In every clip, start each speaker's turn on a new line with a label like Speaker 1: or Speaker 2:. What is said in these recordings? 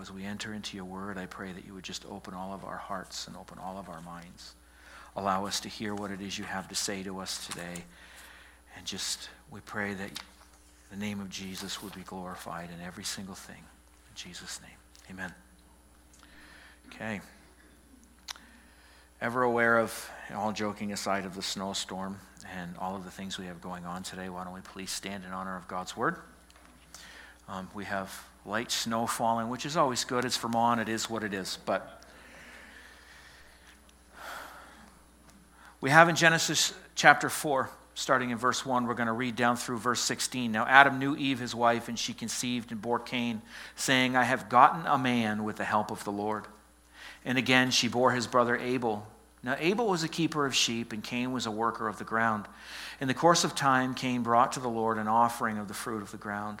Speaker 1: as we enter into your word, I pray that you would just open all of our hearts and open all of our minds. Allow us to hear what it is you have to say to us today. And just, we pray that the name of Jesus would be glorified in every single thing. In Jesus' name, amen. Okay. Ever aware of, all joking aside, of the snowstorm and all of the things we have going on today? Why don't we please stand in honor of God's word? Um, we have light snow falling, which is always good. It's Vermont, it is what it is. But we have in Genesis chapter 4, starting in verse 1, we're going to read down through verse 16. Now, Adam knew Eve, his wife, and she conceived and bore Cain, saying, I have gotten a man with the help of the Lord. And again, she bore his brother Abel. Now, Abel was a keeper of sheep, and Cain was a worker of the ground. In the course of time, Cain brought to the Lord an offering of the fruit of the ground.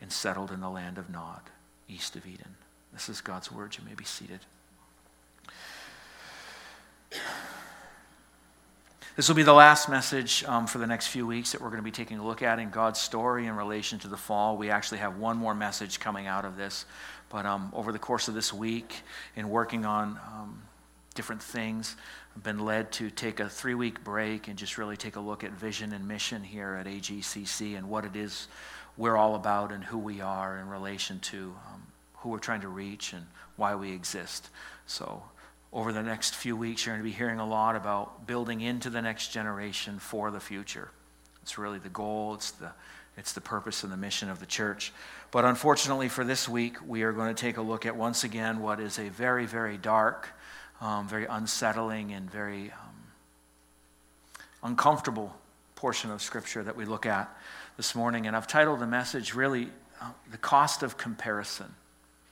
Speaker 1: and settled in the land of Nod, east of Eden. This is God's word. You may be seated. This will be the last message um, for the next few weeks that we're going to be taking a look at in God's story in relation to the fall. We actually have one more message coming out of this. But um, over the course of this week, in working on um, different things, I've been led to take a three week break and just really take a look at vision and mission here at AGCC and what it is we're all about and who we are in relation to um, who we're trying to reach and why we exist. So, over the next few weeks, you're going to be hearing a lot about building into the next generation for the future. It's really the goal, it's the, it's the purpose and the mission of the church. But unfortunately, for this week, we are going to take a look at once again what is a very, very dark, um, very unsettling, and very um, uncomfortable portion of Scripture that we look at this morning, and I've titled the message really uh, The Cost of Comparison.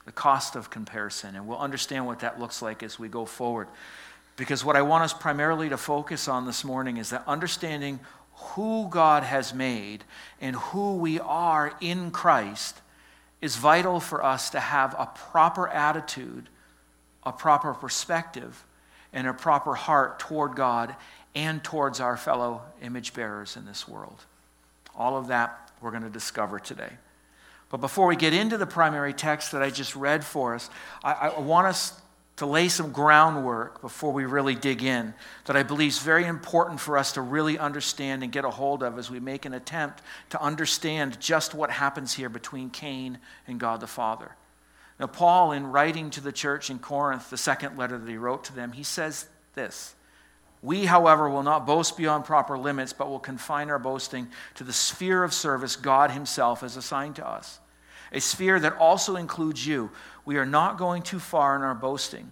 Speaker 1: The cost of comparison. And we'll understand what that looks like as we go forward. Because what I want us primarily to focus on this morning is that understanding who God has made and who we are in Christ is vital for us to have a proper attitude, a proper perspective, and a proper heart toward God and towards our fellow image bearers in this world. All of that we're going to discover today. But before we get into the primary text that I just read for us, I, I want us to lay some groundwork before we really dig in that I believe is very important for us to really understand and get a hold of as we make an attempt to understand just what happens here between Cain and God the Father. Now, Paul, in writing to the church in Corinth, the second letter that he wrote to them, he says this we, however, will not boast beyond proper limits, but will confine our boasting to the sphere of service God Himself has assigned to us. A sphere that also includes you. We are not going too far in our boasting,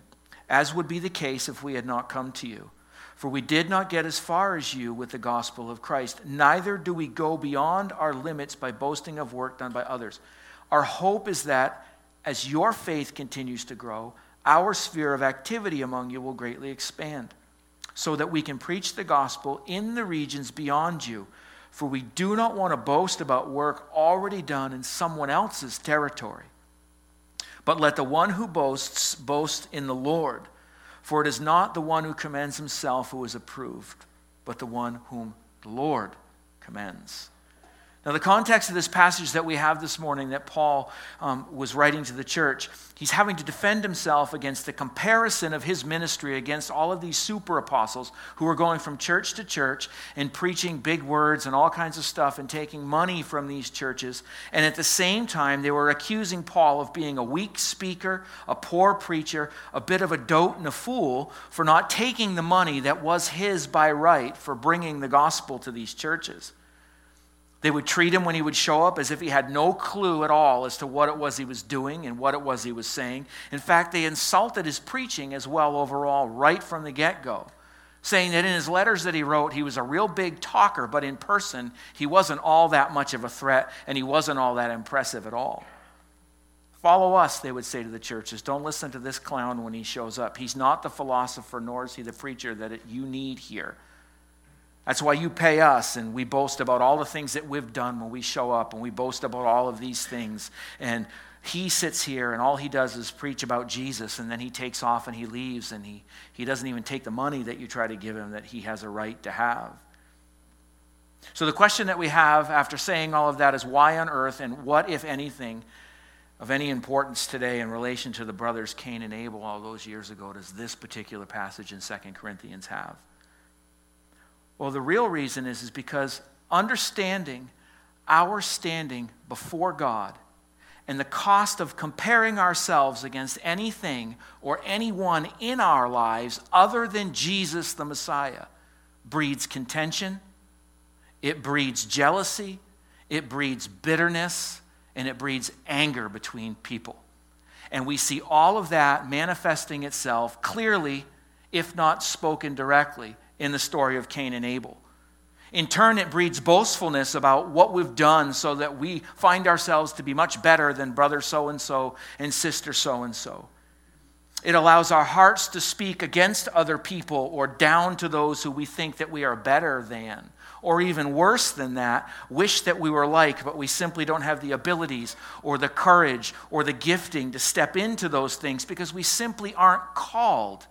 Speaker 1: as would be the case if we had not come to you. For we did not get as far as you with the gospel of Christ, neither do we go beyond our limits by boasting of work done by others. Our hope is that as your faith continues to grow, our sphere of activity among you will greatly expand so that we can preach the gospel in the regions beyond you. For we do not want to boast about work already done in someone else's territory. But let the one who boasts boast in the Lord. For it is not the one who commends himself who is approved, but the one whom the Lord commends. Now, the context of this passage that we have this morning that Paul um, was writing to the church, he's having to defend himself against the comparison of his ministry against all of these super apostles who were going from church to church and preaching big words and all kinds of stuff and taking money from these churches. And at the same time, they were accusing Paul of being a weak speaker, a poor preacher, a bit of a dote and a fool for not taking the money that was his by right for bringing the gospel to these churches. They would treat him when he would show up as if he had no clue at all as to what it was he was doing and what it was he was saying. In fact, they insulted his preaching as well overall, right from the get go, saying that in his letters that he wrote, he was a real big talker, but in person, he wasn't all that much of a threat and he wasn't all that impressive at all. Follow us, they would say to the churches. Don't listen to this clown when he shows up. He's not the philosopher, nor is he the preacher that you need here. That's why you pay us, and we boast about all the things that we've done when we show up, and we boast about all of these things. And he sits here, and all he does is preach about Jesus, and then he takes off and he leaves, and he, he doesn't even take the money that you try to give him that he has a right to have. So, the question that we have after saying all of that is why on earth, and what, if anything, of any importance today in relation to the brothers Cain and Abel all those years ago does this particular passage in 2 Corinthians have? Well, the real reason is, is because understanding our standing before God and the cost of comparing ourselves against anything or anyone in our lives other than Jesus the Messiah breeds contention, it breeds jealousy, it breeds bitterness, and it breeds anger between people. And we see all of that manifesting itself clearly, if not spoken directly, in the story of Cain and Abel. In turn, it breeds boastfulness about what we've done so that we find ourselves to be much better than brother so and so and sister so and so. It allows our hearts to speak against other people or down to those who we think that we are better than. Or even worse than that, wish that we were like, but we simply don't have the abilities or the courage or the gifting to step into those things because we simply aren't called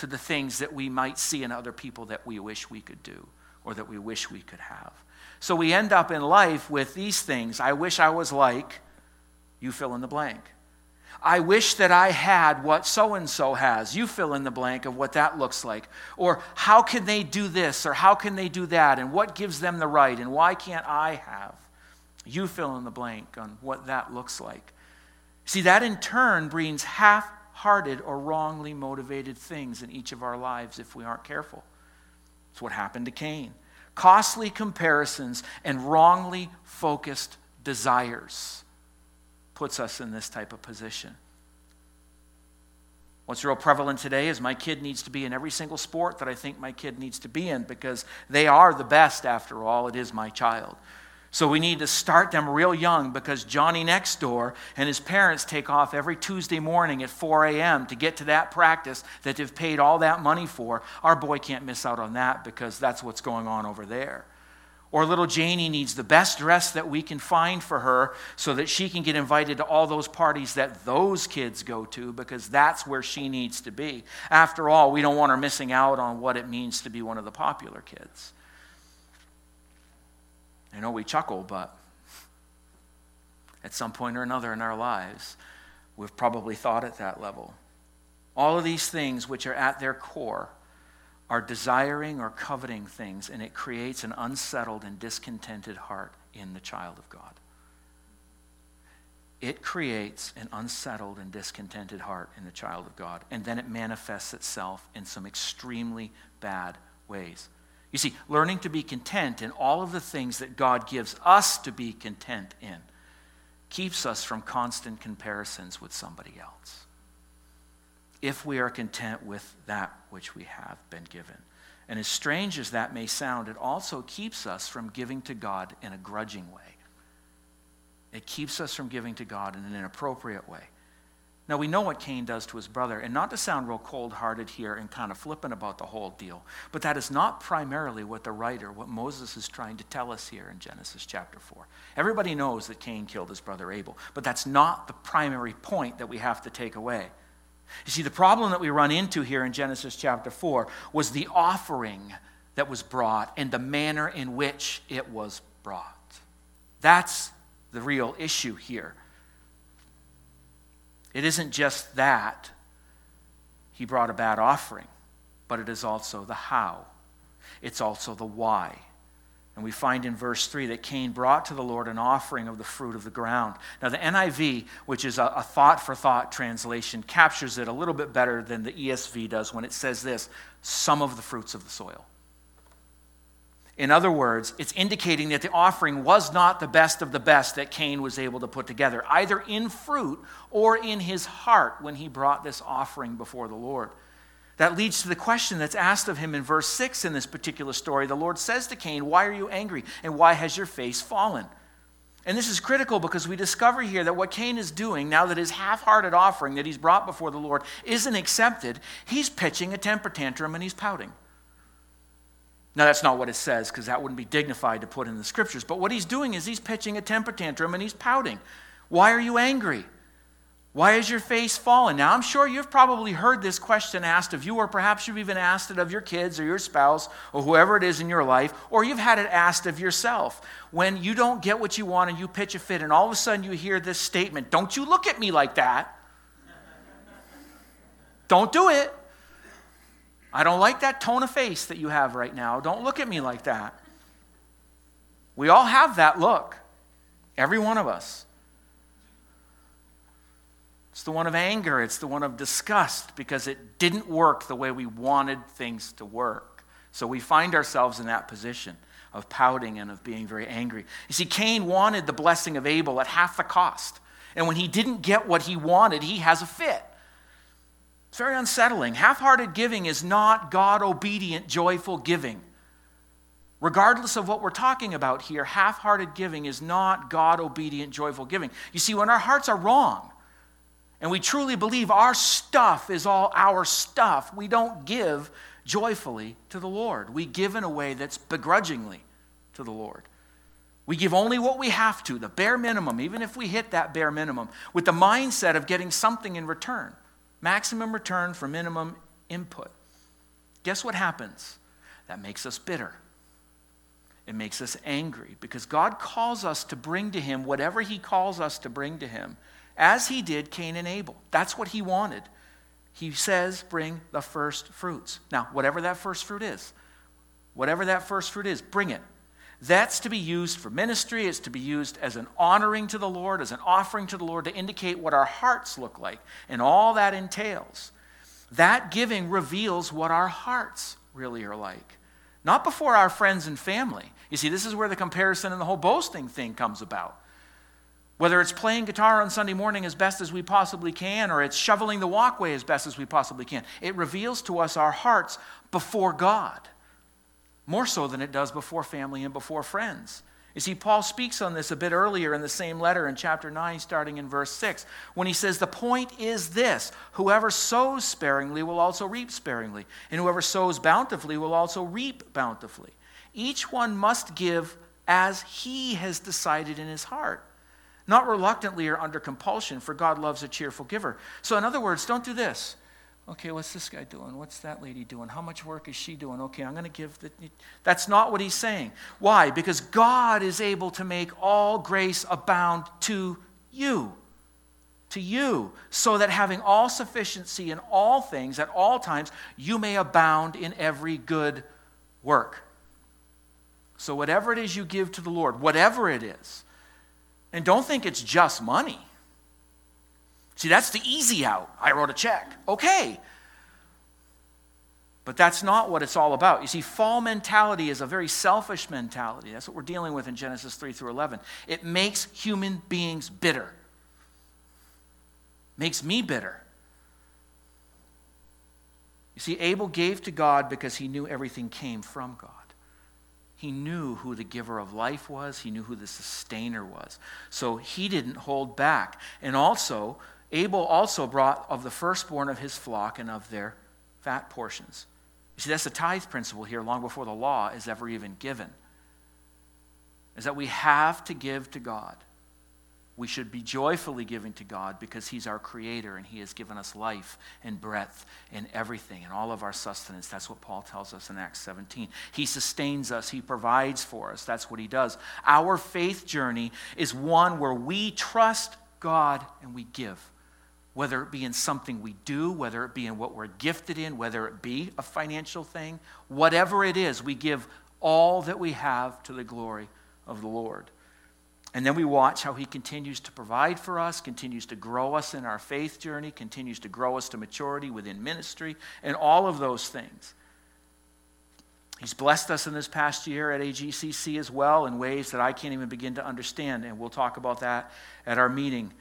Speaker 1: to the things that we might see in other people that we wish we could do or that we wish we could have. So we end up in life with these things. I wish I was like, you fill in the blank. I wish that I had what so and so has. You fill in the blank of what that looks like. Or how can they do this or how can they do that and what gives them the right and why can't I have? You fill in the blank on what that looks like. See, that in turn brings half hearted or wrongly motivated things in each of our lives if we aren't careful. It's what happened to Cain. Costly comparisons and wrongly focused desires puts us in this type of position. What's real prevalent today is my kid needs to be in every single sport that I think my kid needs to be in because they are the best after all. It is my child. So we need to start them real young because Johnny next door and his parents take off every Tuesday morning at 4 a.m. to get to that practice that they've paid all that money for. Our boy can't miss out on that because that's what's going on over there. Or little Janie needs the best dress that we can find for her so that she can get invited to all those parties that those kids go to because that's where she needs to be. After all, we don't want her missing out on what it means to be one of the popular kids. I know we chuckle, but at some point or another in our lives, we've probably thought at that level. All of these things, which are at their core, are desiring or coveting things, and it creates an unsettled and discontented heart in the child of God. It creates an unsettled and discontented heart in the child of God, and then it manifests itself in some extremely bad ways. You see, learning to be content in all of the things that God gives us to be content in keeps us from constant comparisons with somebody else. If we are content with that which we have been given. And as strange as that may sound, it also keeps us from giving to God in a grudging way. It keeps us from giving to God in an inappropriate way. Now, we know what Cain does to his brother, and not to sound real cold hearted here and kind of flippant about the whole deal, but that is not primarily what the writer, what Moses is trying to tell us here in Genesis chapter 4. Everybody knows that Cain killed his brother Abel, but that's not the primary point that we have to take away. You see, the problem that we run into here in Genesis chapter 4 was the offering that was brought and the manner in which it was brought. That's the real issue here. It isn't just that he brought a bad offering, but it is also the how. It's also the why. And we find in verse 3 that Cain brought to the Lord an offering of the fruit of the ground. Now, the NIV, which is a, thought for thought translation, captures it a little bit better than the ESV does when it says this some of the fruits of the soil. In other words, it's indicating that the offering was not the best of the best that Cain was able to put together, either in fruit or in his heart when he brought this offering before the Lord. That leads to the question that's asked of him in verse 6 in this particular story. The Lord says to Cain, Why are you angry? And why has your face fallen? And this is critical because we discover here that what Cain is doing, now that his half hearted offering that he's brought before the Lord isn't accepted, he's pitching a temper tantrum and he's pouting. Now, that's not what it says because that wouldn't be dignified to put in the scriptures. But what he's doing is he's pitching a temper tantrum and he's pouting. Why are you angry? Why is your face fallen? Now, I'm sure you've probably heard this question asked of you, or perhaps you've even asked it of your kids or your spouse or whoever it is in your life, or you've had it asked of yourself. When you don't get what you want and you pitch a fit, and all of a sudden you hear this statement Don't you look at me like that. Don't do it. I don't like that tone of face that you have right now. Don't look at me like that. We all have that look, every one of us. It's the one of anger, it's the one of disgust because it didn't work the way we wanted things to work. So we find ourselves in that position of pouting and of being very angry. You see, Cain wanted the blessing of Abel at half the cost. And when he didn't get what he wanted, he has a fit. Very unsettling. Half hearted giving is not God obedient, joyful giving. Regardless of what we're talking about here, half hearted giving is not God obedient, joyful giving. You see, when our hearts are wrong and we truly believe our stuff is all our stuff, we don't give joyfully to the Lord. We give in a way that's begrudgingly to the Lord. We give only what we have to, the bare minimum, even if we hit that bare minimum, with the mindset of getting something in return. Maximum return for minimum input. Guess what happens? That makes us bitter. It makes us angry because God calls us to bring to Him whatever He calls us to bring to Him, as He did Cain and Abel. That's what He wanted. He says, bring the first fruits. Now, whatever that first fruit is, whatever that first fruit is, bring it. That's to be used for ministry. It's to be used as an honoring to the Lord, as an offering to the Lord to indicate what our hearts look like and all that entails. That giving reveals what our hearts really are like, not before our friends and family. You see, this is where the comparison and the whole boasting thing comes about. Whether it's playing guitar on Sunday morning as best as we possibly can, or it's shoveling the walkway as best as we possibly can, it reveals to us our hearts before God more so than it does before family and before friends. You see, Paul speaks on this a bit earlier in the same letter in chapter 9, starting in verse 6, when he says, The point is this whoever sows sparingly will also reap sparingly, and whoever sows bountifully will also reap bountifully. Each one must give as he has decided in his heart, not reluctantly or under compulsion, for God loves a cheerful giver. So, in other words, don't do this. Okay, what's this guy doing? What's that lady doing? How much work is she doing? Okay, I'm going to give the. That's not what he's saying. Why? Because God is able to make all grace abound to you. To you, so that having all sufficiency in all things at all times, you may abound in every good work. So, whatever it is you give to the Lord, whatever it is, and don't think it's just money. See, that's the easy out. I wrote a check. Okay. But that's not what it's all about. You see, fall mentality is a very selfish mentality. That's what we're dealing with in Genesis 3 through 11. It makes human beings bitter, makes me bitter. You see, Abel gave to God because he knew everything came from God. He knew who the giver of life was, he knew who the sustainer was. So he didn't hold back. And also, Abel also brought of the firstborn of his flock and of their fat portions. You see, that's the tithe principle here, long before the law is ever even given. Is that we have to give to God. We should be joyfully giving to God because He's our Creator and He has given us life and breath and everything and all of our sustenance. That's what Paul tells us in Acts 17. He sustains us, He provides for us. That's what He does. Our faith journey is one where we trust God and we give whether it be in something we do, whether it be in what we're gifted in, whether it be a financial thing, whatever it is, we give all that we have to the glory of the Lord. And then we watch how he continues to provide for us, continues to grow us in our faith journey, continues to grow us to maturity within ministry, and all of those things. He's blessed us in this past year at AGCC as well in ways that I can't even begin to understand, and we'll talk about that at our meeting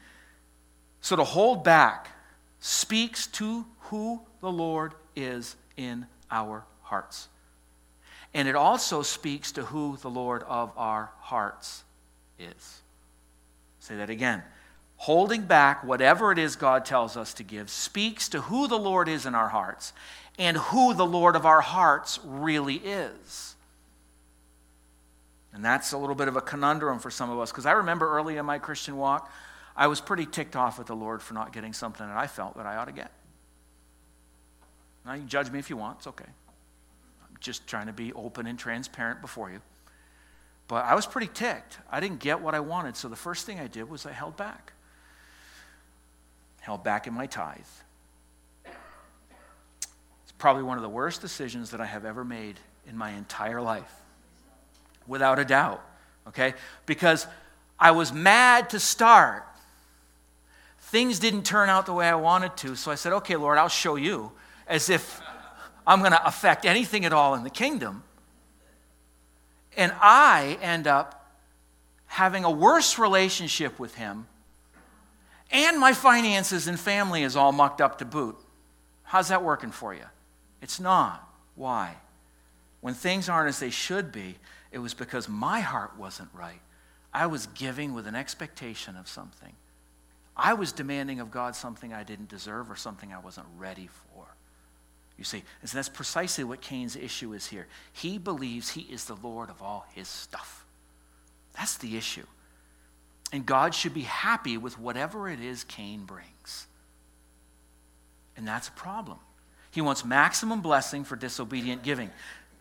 Speaker 1: so to hold back speaks to who the Lord is in our hearts. And it also speaks to who the Lord of our hearts is. Say that again. Holding back whatever it is God tells us to give speaks to who the Lord is in our hearts and who the Lord of our hearts really is. And that's a little bit of a conundrum for some of us because I remember early in my Christian walk, I was pretty ticked off at the Lord for not getting something that I felt that I ought to get. Now, you judge me if you want, it's okay. I'm just trying to be open and transparent before you. But I was pretty ticked. I didn't get what I wanted, so the first thing I did was I held back. Held back in my tithe. It's probably one of the worst decisions that I have ever made in my entire life, without a doubt, okay? Because I was mad to start things didn't turn out the way I wanted to. So I said, okay, Lord, I'll show you, as if I'm going to affect anything at all in the kingdom. And I end up having a worse relationship with Him, and my finances and family is all mucked up to boot. How's that working for you? It's not. Why? When things aren't as they should be, it was because my heart wasn't right. I was giving with an expectation of something. I was demanding of God something I didn't deserve or something I wasn't ready for. You see, and so that's precisely what Cain's issue is here. He believes he is the Lord of all his stuff. That's the issue. And God should be happy with whatever it is Cain brings. And that's a problem. He wants maximum blessing for disobedient giving.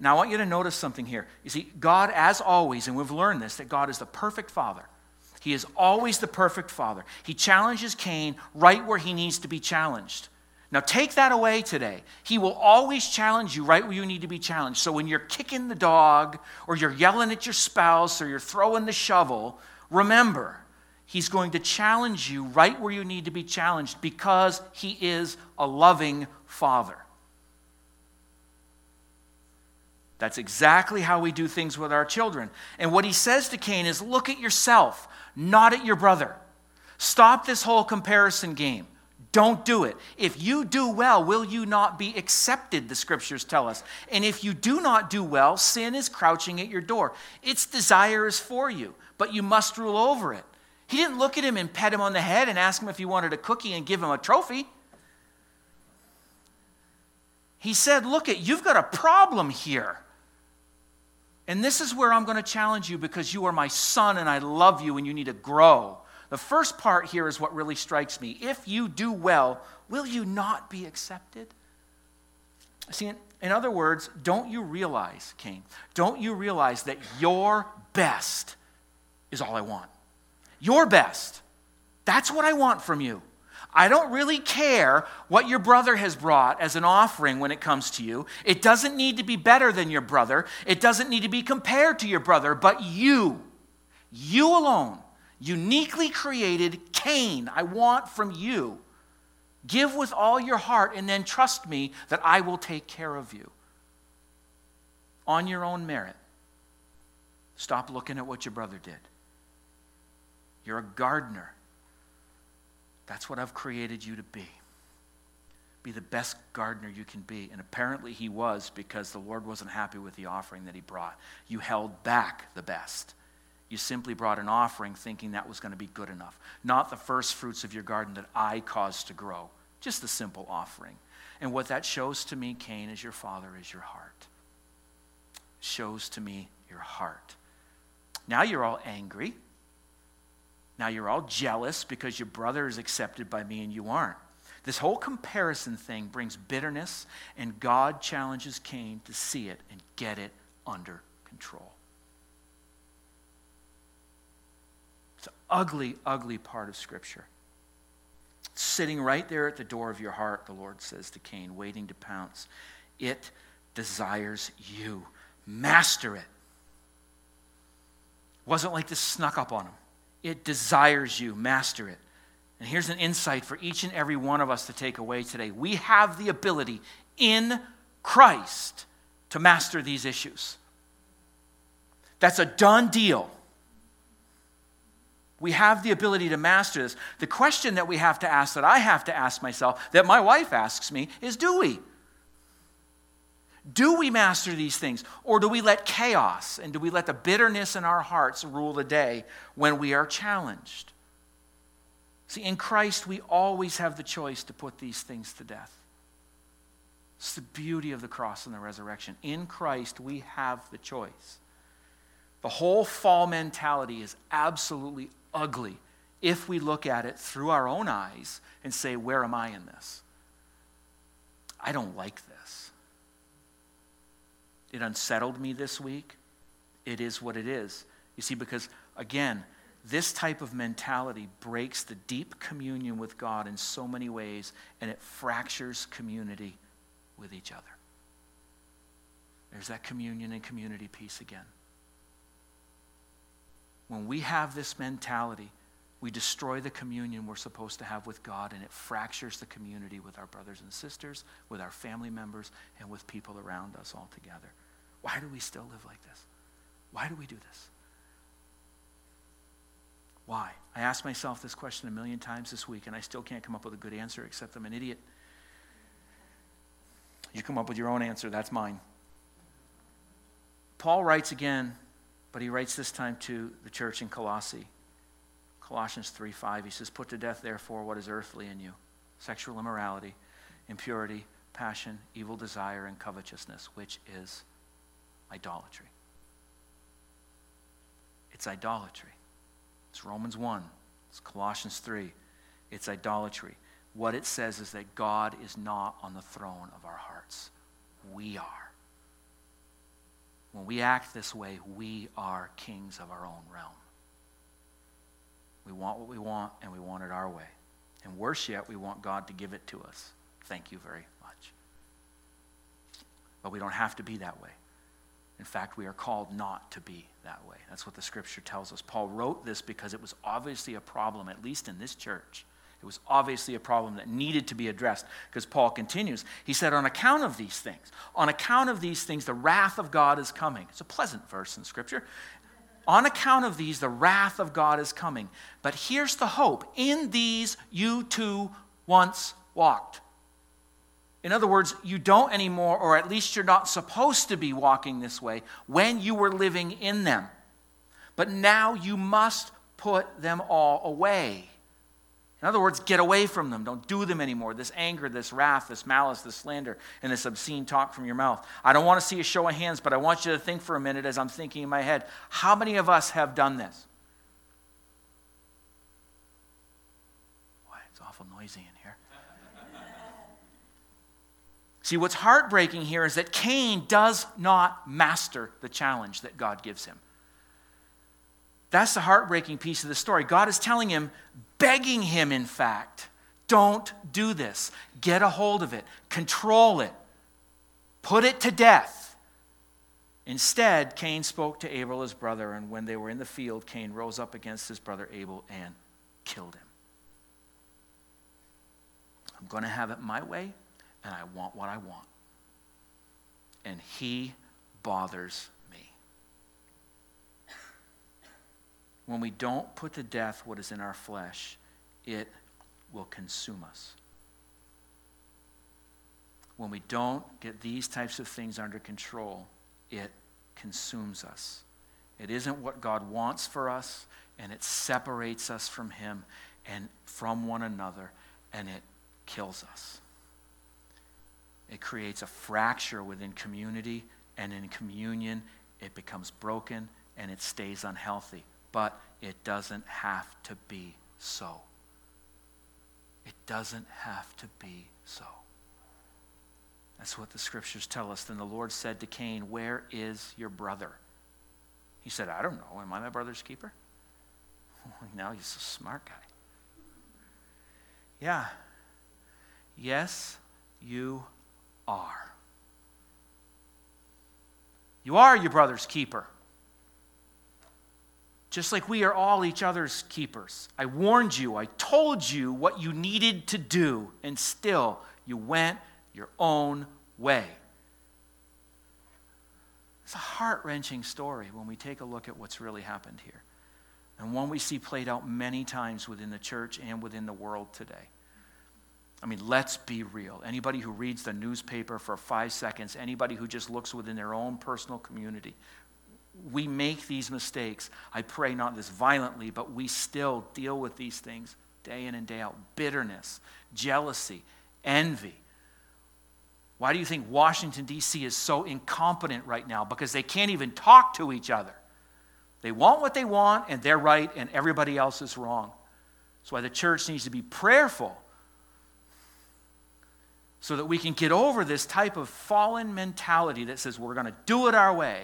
Speaker 1: Now, I want you to notice something here. You see, God, as always, and we've learned this, that God is the perfect Father. He is always the perfect father. He challenges Cain right where he needs to be challenged. Now, take that away today. He will always challenge you right where you need to be challenged. So, when you're kicking the dog, or you're yelling at your spouse, or you're throwing the shovel, remember, He's going to challenge you right where you need to be challenged because He is a loving Father. That's exactly how we do things with our children. And what He says to Cain is look at yourself not at your brother. Stop this whole comparison game. Don't do it. If you do well, will you not be accepted, the scriptures tell us. And if you do not do well, sin is crouching at your door. Its desire is for you, but you must rule over it. He didn't look at him and pet him on the head and ask him if he wanted a cookie and give him a trophy. He said, Look at, you've got a problem here. And this is where I'm going to challenge you because you are my son and I love you and you need to grow. The first part here is what really strikes me. If you do well, will you not be accepted? See, in other words, don't you realize, Cain, don't you realize that your best is all I want? Your best. That's what I want from you. I don't really care what your brother has brought as an offering when it comes to you. It doesn't need to be better than your brother, it doesn't need to be compared to your brother, but you, you alone, uniquely created Cain, I want from you. Give with all your heart and then trust me that I will take care of you on your own merit. Stop looking at what your brother did. You're a gardener. That's what I've created you to be. Be the best gardener you can be. And apparently he was because the Lord wasn't happy with the offering that he brought. You held back the best. You simply brought an offering thinking that was going to be good enough, not the first fruits of your garden that I caused to grow. Just a simple offering. And what that shows to me, Cain, is your father is your heart. Shows to me your heart. Now you're all angry. Now you're all jealous because your brother is accepted by me and you aren't. This whole comparison thing brings bitterness, and God challenges Cain to see it and get it under control. It's an ugly, ugly part of Scripture. Sitting right there at the door of your heart, the Lord says to Cain, waiting to pounce. It desires you. Master it. Wasn't like this snuck up on him. It desires you. Master it. And here's an insight for each and every one of us to take away today. We have the ability in Christ to master these issues. That's a done deal. We have the ability to master this. The question that we have to ask, that I have to ask myself, that my wife asks me, is do we? Do we master these things? Or do we let chaos and do we let the bitterness in our hearts rule the day when we are challenged? See, in Christ, we always have the choice to put these things to death. It's the beauty of the cross and the resurrection. In Christ, we have the choice. The whole fall mentality is absolutely ugly if we look at it through our own eyes and say, Where am I in this? I don't like. It unsettled me this week. It is what it is. You see, because again, this type of mentality breaks the deep communion with God in so many ways, and it fractures community with each other. There's that communion and community piece again. When we have this mentality, we destroy the communion we're supposed to have with God, and it fractures the community with our brothers and sisters, with our family members, and with people around us altogether. Why do we still live like this? Why do we do this? Why? I asked myself this question a million times this week, and I still can't come up with a good answer except I'm an idiot. You come up with your own answer, that's mine. Paul writes again but he writes this time to the church in Colossae. Colossians 3 5, he says, Put to death, therefore, what is earthly in you sexual immorality, impurity, passion, evil desire, and covetousness, which is idolatry. It's idolatry. It's Romans 1, it's Colossians 3. It's idolatry. What it says is that God is not on the throne of our hearts, we are. When we act this way, we are kings of our own realm. We want what we want, and we want it our way. And worse yet, we want God to give it to us. Thank you very much. But we don't have to be that way. In fact, we are called not to be that way. That's what the scripture tells us. Paul wrote this because it was obviously a problem, at least in this church. It was obviously a problem that needed to be addressed because Paul continues. He said, On account of these things, on account of these things, the wrath of God is coming. It's a pleasant verse in Scripture. On account of these, the wrath of God is coming. But here's the hope in these you too once walked. In other words, you don't anymore, or at least you're not supposed to be walking this way when you were living in them. But now you must put them all away. In other words, get away from them. Don't do them anymore. This anger, this wrath, this malice, this slander, and this obscene talk from your mouth. I don't want to see a show of hands, but I want you to think for a minute as I'm thinking in my head how many of us have done this? Boy, it's awful noisy in here. see, what's heartbreaking here is that Cain does not master the challenge that God gives him. That's the heartbreaking piece of the story. God is telling him, begging him, in fact, don't do this. Get a hold of it, control it, put it to death. Instead, Cain spoke to Abel, his brother, and when they were in the field, Cain rose up against his brother Abel and killed him. I'm going to have it my way, and I want what I want. And he bothers when we don't put to death what is in our flesh, it will consume us. When we don't get these types of things under control, it consumes us. It isn't what God wants for us, and it separates us from Him and from one another, and it kills us. It creates a fracture within community, and in communion, it becomes broken and it stays unhealthy. But it doesn't have to be so. It doesn't have to be so. That's what the scriptures tell us. Then the Lord said to Cain, Where is your brother? He said, I don't know. Am I my brother's keeper? now he's a smart guy. Yeah. Yes, you are. You are your brother's keeper. Just like we are all each other's keepers. I warned you, I told you what you needed to do, and still you went your own way. It's a heart wrenching story when we take a look at what's really happened here, and one we see played out many times within the church and within the world today. I mean, let's be real. Anybody who reads the newspaper for five seconds, anybody who just looks within their own personal community, we make these mistakes. I pray not this violently, but we still deal with these things day in and day out bitterness, jealousy, envy. Why do you think Washington, D.C. is so incompetent right now? Because they can't even talk to each other. They want what they want, and they're right, and everybody else is wrong. That's why the church needs to be prayerful so that we can get over this type of fallen mentality that says we're going to do it our way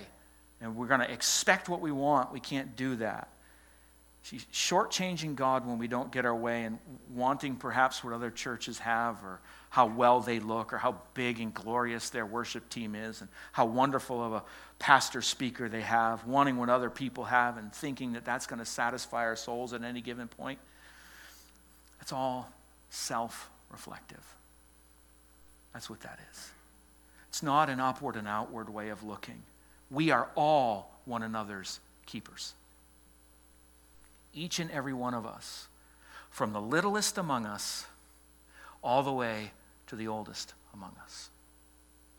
Speaker 1: and we're going to expect what we want. We can't do that. She's shortchanging God when we don't get our way and wanting perhaps what other churches have or how well they look or how big and glorious their worship team is and how wonderful of a pastor speaker they have, wanting what other people have and thinking that that's going to satisfy our souls at any given point. It's all self reflective. That's what that is. It's not an upward and outward way of looking. We are all one another's keepers. Each and every one of us, from the littlest among us all the way to the oldest among us.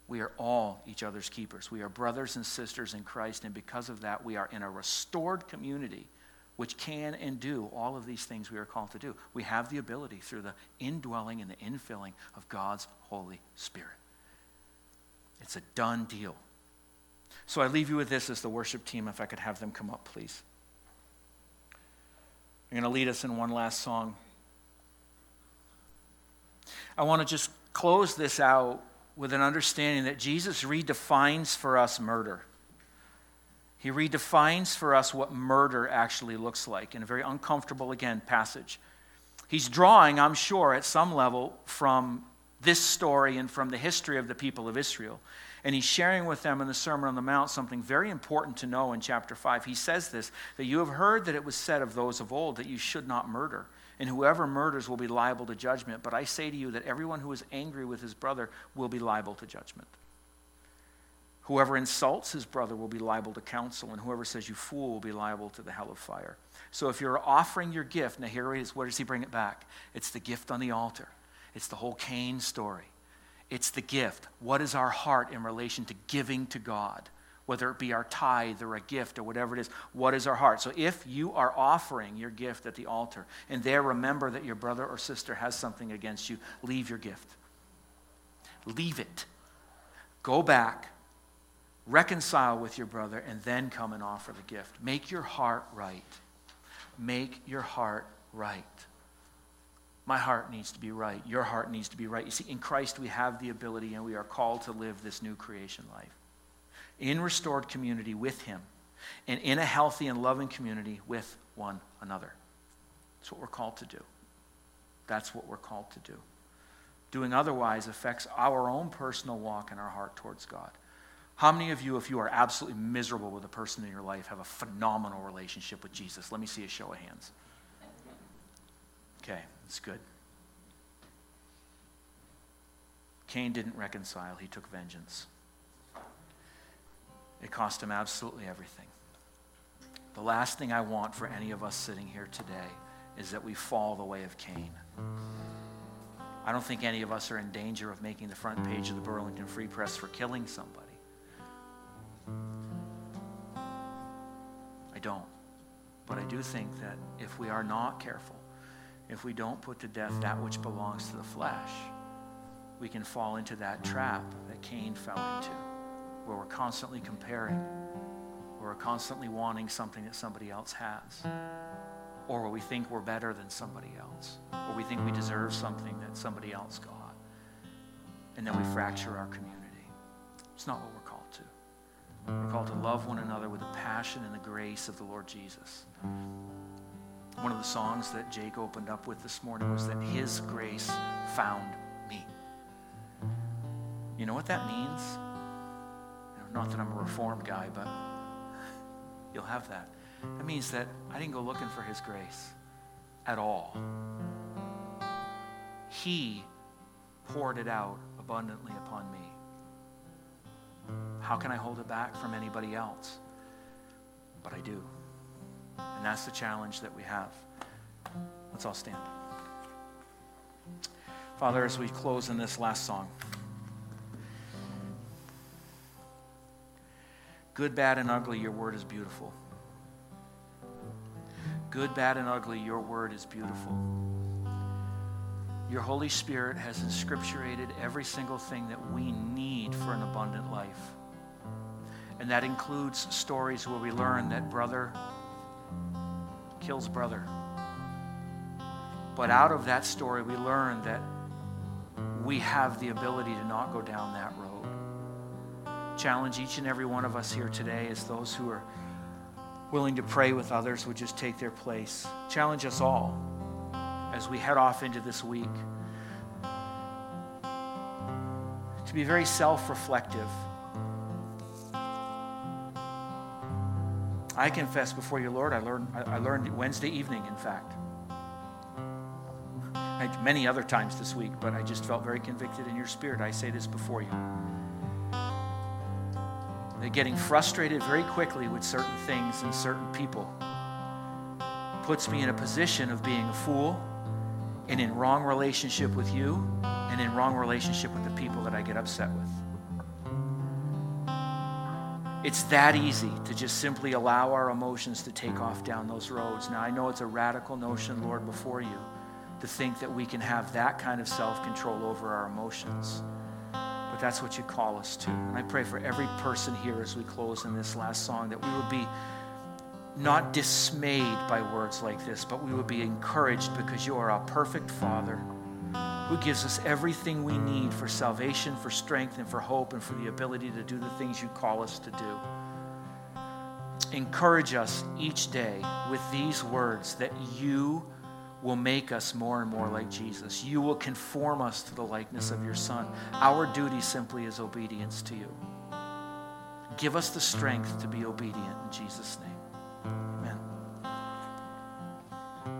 Speaker 1: We are all each other's keepers. We are brothers and sisters in Christ, and because of that, we are in a restored community which can and do all of these things we are called to do. We have the ability through the indwelling and the infilling of God's Holy Spirit. It's a done deal. So I leave you with this as the worship team, if I could have them come up, please. You're going to lead us in one last song. I want to just close this out with an understanding that Jesus redefines for us murder. He redefines for us what murder actually looks like in a very uncomfortable, again, passage. He's drawing, I'm sure, at some level from this story and from the history of the people of Israel. And he's sharing with them in the Sermon on the Mount something very important to know in chapter 5. He says this that you have heard that it was said of those of old that you should not murder, and whoever murders will be liable to judgment. But I say to you that everyone who is angry with his brother will be liable to judgment. Whoever insults his brother will be liable to counsel, and whoever says you fool will be liable to the hell of fire. So if you're offering your gift, now here it is, where does he bring it back? It's the gift on the altar. It's the whole Cain story. It's the gift. What is our heart in relation to giving to God? Whether it be our tithe or a gift or whatever it is, what is our heart? So if you are offering your gift at the altar and there remember that your brother or sister has something against you, leave your gift. Leave it. Go back reconcile with your brother, and then come and offer the gift. Make your heart right. Make your heart right. My heart needs to be right. Your heart needs to be right. You see, in Christ we have the ability and we are called to live this new creation life. In restored community with Him, and in a healthy and loving community with one another. That's what we're called to do. That's what we're called to do. Doing otherwise affects our own personal walk and our heart towards God. How many of you, if you are absolutely miserable with a person in your life, have a phenomenal relationship with Jesus? Let me see a show of hands. Okay, that's good. Cain didn't reconcile, he took vengeance. It cost him absolutely everything. The last thing I want for any of us sitting here today is that we fall the way of Cain. I don't think any of us are in danger of making the front page of the Burlington Free Press for killing somebody. I don't. But I do think that if we are not careful, if we don't put to death that which belongs to the flesh, we can fall into that trap that Cain fell into, where we're constantly comparing, where we're constantly wanting something that somebody else has, or where we think we're better than somebody else, or we think we deserve something that somebody else got, and then we fracture our community. It's not what we're called to. We're called to love one another with the passion and the grace of the Lord Jesus. One of the songs that Jake opened up with this morning was that His grace found me. You know what that means? Not that I'm a reformed guy, but you'll have that. That means that I didn't go looking for His grace at all. He poured it out abundantly upon me. How can I hold it back from anybody else? But I do. And that's the challenge that we have. Let's all stand. Father, as we close in this last song, good, bad, and ugly, your word is beautiful. Good, bad, and ugly, your word is beautiful. Your Holy Spirit has inscripturated every single thing that we need for an abundant life. And that includes stories where we learn that brother kills brother. But out of that story, we learn that we have the ability to not go down that road. Challenge each and every one of us here today as those who are willing to pray with others would just take their place. Challenge us all as we head off into this week to be very self reflective. I confess before you, Lord, I learned, I learned Wednesday evening, in fact. Many other times this week, but I just felt very convicted in your spirit. I say this before you. That getting frustrated very quickly with certain things and certain people puts me in a position of being a fool and in wrong relationship with you and in wrong relationship with the people that I get upset with. It's that easy to just simply allow our emotions to take off down those roads. Now, I know it's a radical notion, Lord, before you, to think that we can have that kind of self control over our emotions. But that's what you call us to. And I pray for every person here as we close in this last song that we would be not dismayed by words like this, but we would be encouraged because you are a perfect Father who gives us everything we need for salvation, for strength, and for hope, and for the ability to do the things you call us to do. Encourage us each day with these words that you will make us more and more like Jesus. You will conform us to the likeness of your Son. Our duty simply is obedience to you. Give us the strength to be obedient in Jesus' name.